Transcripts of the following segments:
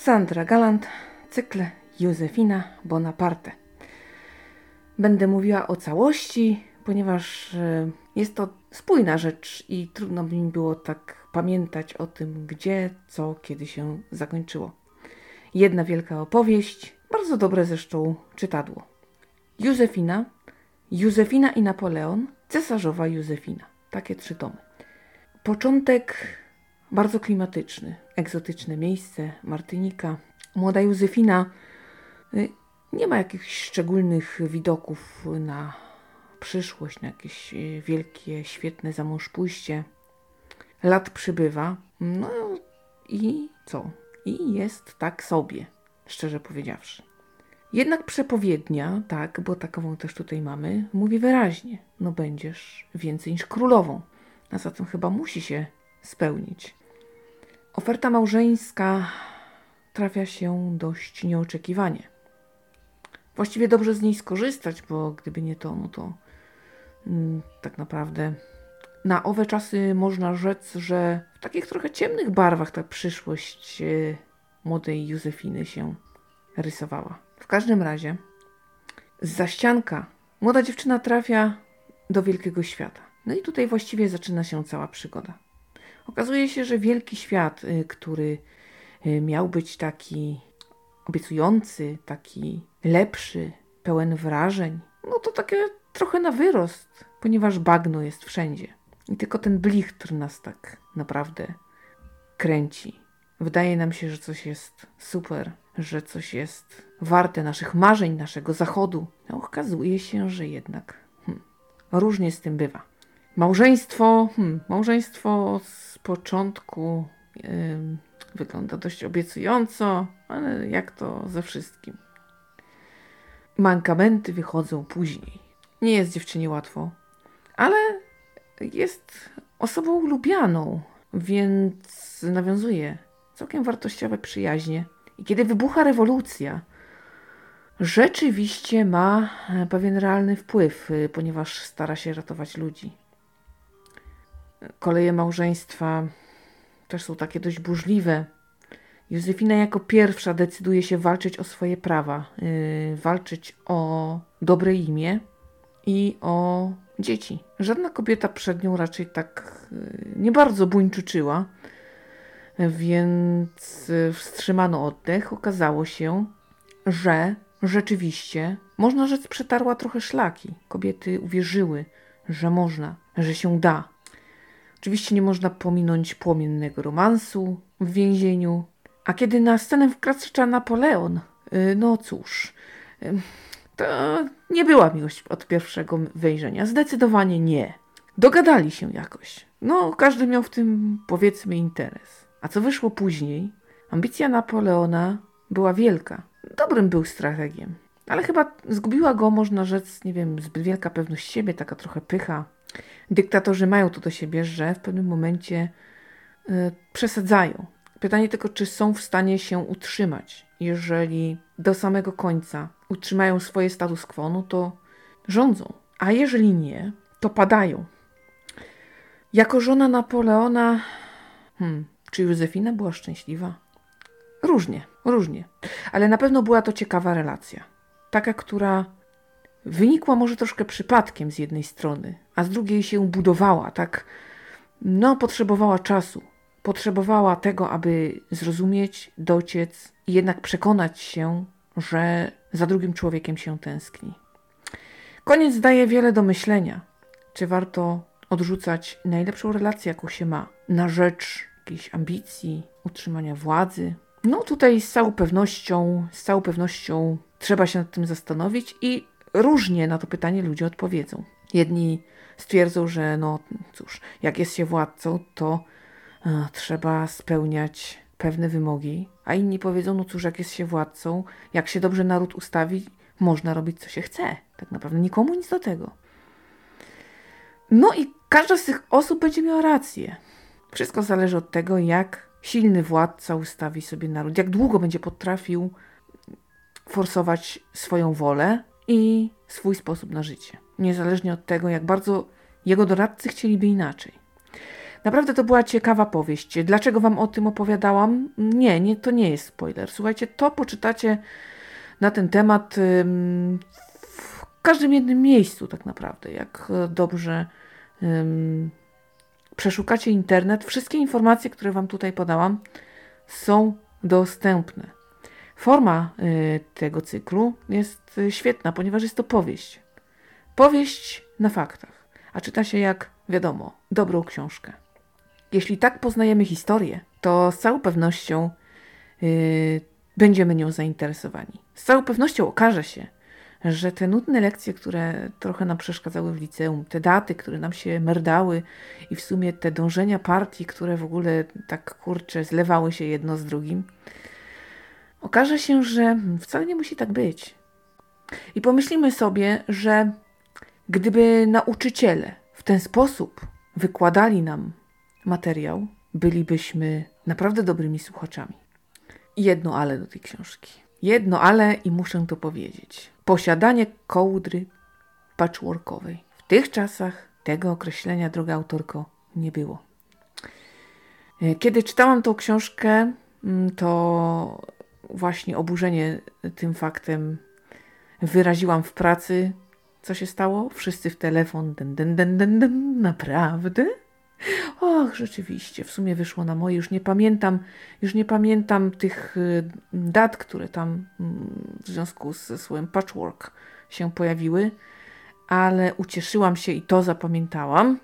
Sandra Galant, cykl Józefina Bonaparte. Będę mówiła o całości, ponieważ e, jest to spójna rzecz i trudno mi było tak pamiętać o tym, gdzie, co, kiedy się zakończyło. Jedna wielka opowieść, bardzo dobre zresztą czytadło. Józefina, Józefina i Napoleon, cesarzowa Józefina. Takie trzy tomy. Początek bardzo klimatyczny, egzotyczne miejsce, Martynika. Młoda Józefina y, nie ma jakichś szczególnych widoków na przyszłość, na jakieś y, wielkie, świetne zamążpójście. Lat przybywa, no i co? I jest tak sobie, szczerze powiedziawszy. Jednak przepowiednia, tak, bo takową też tutaj mamy, mówi wyraźnie: no będziesz więcej niż królową. A zatem chyba musi się spełnić. Oferta małżeńska trafia się dość nieoczekiwanie. Właściwie dobrze z niej skorzystać, bo gdyby nie to, no to mm, tak naprawdę na owe czasy można rzec, że w takich trochę ciemnych barwach ta przyszłość e, młodej Józefiny się rysowała. W każdym razie z zaścianka młoda dziewczyna trafia do wielkiego świata. No i tutaj właściwie zaczyna się cała przygoda. Okazuje się, że wielki świat, y, który y, miał być taki obiecujący, taki lepszy, pełen wrażeń, no to takie trochę na wyrost, ponieważ bagno jest wszędzie. I tylko ten blichtr nas tak naprawdę kręci. Wydaje nam się, że coś jest super, że coś jest warte naszych marzeń, naszego zachodu. A okazuje się, że jednak hmm, różnie z tym bywa. Małżeństwo, hmm, małżeństwo z początku yy, wygląda dość obiecująco, ale jak to ze wszystkim. Mankamenty wychodzą później. Nie jest dziewczynie łatwo, ale jest osobą lubianą, więc nawiązuje całkiem wartościowe przyjaźnie. I kiedy wybucha rewolucja, rzeczywiście ma pewien realny wpływ, y, ponieważ stara się ratować ludzi. Koleje małżeństwa też są takie dość burzliwe. Józefina jako pierwsza decyduje się walczyć o swoje prawa, yy, walczyć o dobre imię i o dzieci. Żadna kobieta przed nią raczej tak yy, nie bardzo buńczyczyła, więc wstrzymano oddech. Okazało się, że rzeczywiście, można rzec, przetarła trochę szlaki. Kobiety uwierzyły, że można, że się da. Oczywiście nie można pominąć płomiennego romansu w więzieniu. A kiedy na scenę wkracza Napoleon, y, no cóż, y, to nie była miłość od pierwszego wejrzenia. Zdecydowanie nie. Dogadali się jakoś. No, każdy miał w tym, powiedzmy, interes. A co wyszło później? Ambicja Napoleona była wielka. Dobrym był strategiem. Ale chyba zgubiła go, można rzec, nie wiem, zbyt wielka pewność siebie, taka trochę pycha. Dyktatorzy mają to do siebie, że w pewnym momencie y, przesadzają. Pytanie tylko, czy są w stanie się utrzymać. Jeżeli do samego końca utrzymają swoje status quo, no to rządzą. A jeżeli nie, to padają. Jako żona Napoleona, hmm, czy Józefina była szczęśliwa? Różnie, różnie. Ale na pewno była to ciekawa relacja. Taka, która wynikła może troszkę przypadkiem z jednej strony, a z drugiej się budowała, tak, no, potrzebowała czasu. Potrzebowała tego, aby zrozumieć, dociec i jednak przekonać się, że za drugim człowiekiem się tęskni. Koniec daje wiele do myślenia. Czy warto odrzucać najlepszą relację, jaką się ma, na rzecz jakiejś ambicji, utrzymania władzy? No tutaj z całą pewnością, z całą pewnością trzeba się nad tym zastanowić i różnie na to pytanie ludzie odpowiedzą. Jedni stwierdzą, że no cóż, jak jest się władcą, to a, trzeba spełniać pewne wymogi, a inni powiedzą, no cóż, jak jest się władcą, jak się dobrze naród ustawi, można robić co się chce. Tak naprawdę nikomu nic do tego. No i każda z tych osób będzie miała rację. Wszystko zależy od tego, jak silny władca ustawi sobie naród, jak długo będzie potrafił forsować swoją wolę i swój sposób na życie. Niezależnie od tego, jak bardzo jego doradcy chcieliby inaczej. Naprawdę to była ciekawa powieść. Dlaczego wam o tym opowiadałam? Nie, nie, to nie jest spoiler. Słuchajcie, to poczytacie na ten temat w każdym jednym miejscu, tak naprawdę. Jak dobrze um, przeszukacie internet, wszystkie informacje, które wam tutaj podałam, są dostępne. Forma y, tego cyklu jest y, świetna, ponieważ jest to powieść. Powieść na faktach, a czyta się jak wiadomo, dobrą książkę. Jeśli tak poznajemy historię, to z całą pewnością yy, będziemy nią zainteresowani. Z całą pewnością okaże się, że te nudne lekcje, które trochę nam przeszkadzały w liceum, te daty, które nam się merdały i w sumie te dążenia partii, które w ogóle tak kurcze zlewały się jedno z drugim, okaże się, że wcale nie musi tak być. I pomyślimy sobie, że gdyby nauczyciele w ten sposób wykładali nam materiał, bylibyśmy naprawdę dobrymi słuchaczami. Jedno ale do tej książki. Jedno ale i muszę to powiedzieć. Posiadanie kołdry patchworkowej. W tych czasach tego określenia, droga autorko, nie było. E, kiedy czytałam tą książkę, mm, to właśnie oburzenie tym faktem wyraziłam w pracy. Co się stało? Wszyscy w telefon. Den, den, den, den, den. Naprawdę? Och, rzeczywiście, w sumie wyszło na moje, już nie pamiętam, już nie pamiętam tych y, dat, które tam mm, w związku ze słowem patchwork się pojawiły, ale ucieszyłam się i to zapamiętałam.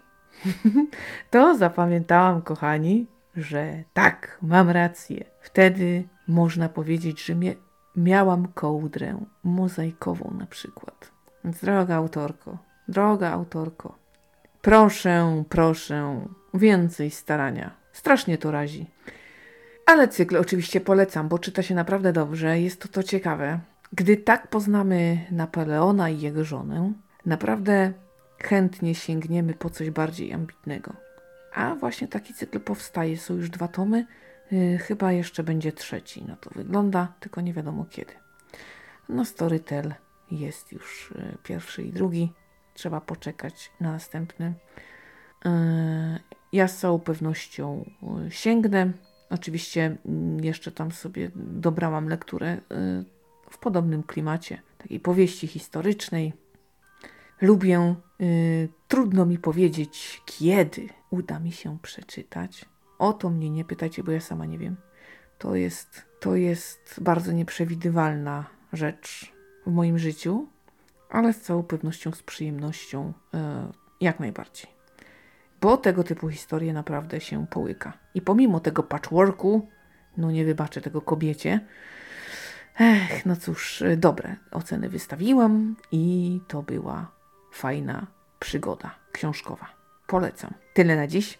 to zapamiętałam, kochani, że tak, mam rację. Wtedy można powiedzieć, że mia miałam kołdrę mozaikową na przykład. Więc droga autorko, droga autorko, Proszę, proszę, więcej starania. Strasznie to razi. Ale cykl oczywiście polecam, bo czyta się naprawdę dobrze, jest to to ciekawe. Gdy tak poznamy Napoleona i jego żonę, naprawdę chętnie sięgniemy po coś bardziej ambitnego. A właśnie taki cykl powstaje, są już dwa tomy, yy, chyba jeszcze będzie trzeci. No to wygląda, tylko nie wiadomo kiedy. No Storytel jest już yy, pierwszy i drugi trzeba poczekać na następny. E, ja z całą pewnością e, sięgnę. Oczywiście mm, jeszcze tam sobie dobrałam lekturę e, w podobnym klimacie, takiej powieści historycznej. Lubię, trudno mi powiedzieć, kiedy uda mi się przeczytać. O to mnie nie pytajcie, bo ja sama nie wiem. To jest, to jest bardzo nieprzewidywalna rzecz w moim życiu ale z całą pewnością z przyjemnością e, jak najbardziej. Bo tego typu historie naprawdę się połyka. I pomimo tego patchworku, no nie wybaczę tego kobiecie, Ech, no cóż, e, dobre oceny wystawiłam i to była fajna przygoda książkowa. Polecam. Tyle na dziś.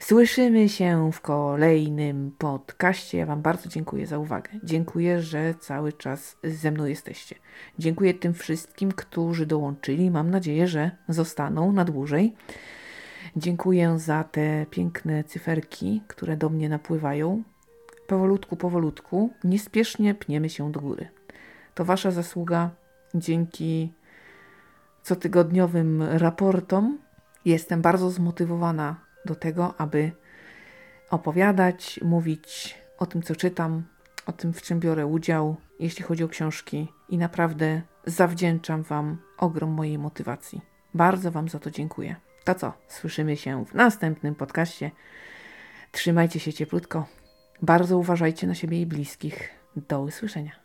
Słyszymy się w kolejnym podcaście. Ja Wam bardzo dziękuję za uwagę. Dziękuję, że cały czas ze mną jesteście. Dziękuję tym wszystkim, którzy dołączyli. Mam nadzieję, że zostaną na dłużej. Dziękuję za te piękne cyferki, które do mnie napływają. Powolutku, powolutku, niespiesznie pniemy się do góry. To Wasza zasługa. Dzięki cotygodniowym raportom Jestem bardzo zmotywowana do tego, aby opowiadać, mówić o tym, co czytam, o tym, w czym biorę udział, jeśli chodzi o książki, i naprawdę zawdzięczam Wam ogrom mojej motywacji. Bardzo Wam za to dziękuję. To co? Słyszymy się w następnym podcaście. Trzymajcie się cieplutko. Bardzo uważajcie na siebie i bliskich. Do usłyszenia.